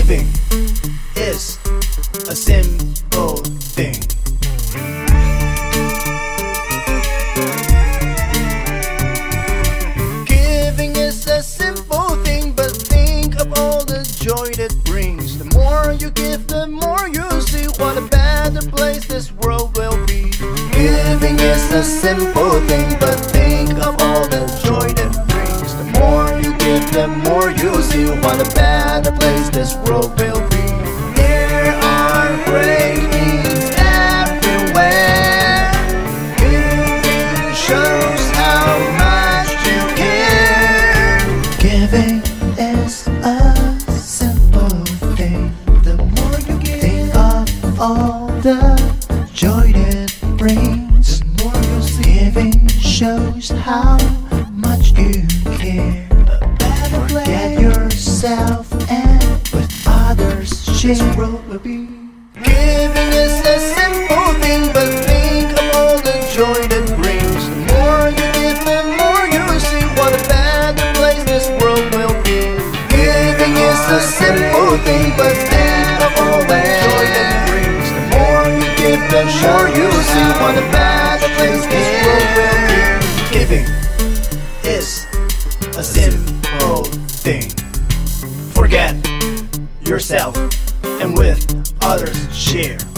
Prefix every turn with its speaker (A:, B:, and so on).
A: Giving is a simple thing. Giving is a simple thing, but think of all the joy that brings. The more you give, the more you see what a better place this world will be. Giving is a simple thing, but think of all the joy more you see what a better place this world will be. There are everywhere. Shows how much you care. Giving is a simple thing. The more you give, think of all the joy that brings. Giving shows how much you care. Share. World will be. Giving is a simple thing, but think of all the joy that brings. The more you give, the more you see what a better place this world will be. Giving is a simple thing, but think of all the joy that brings. The more you give, the more you see what a better place this world will be. Giving is a simple thing. Forget yourself and with others share.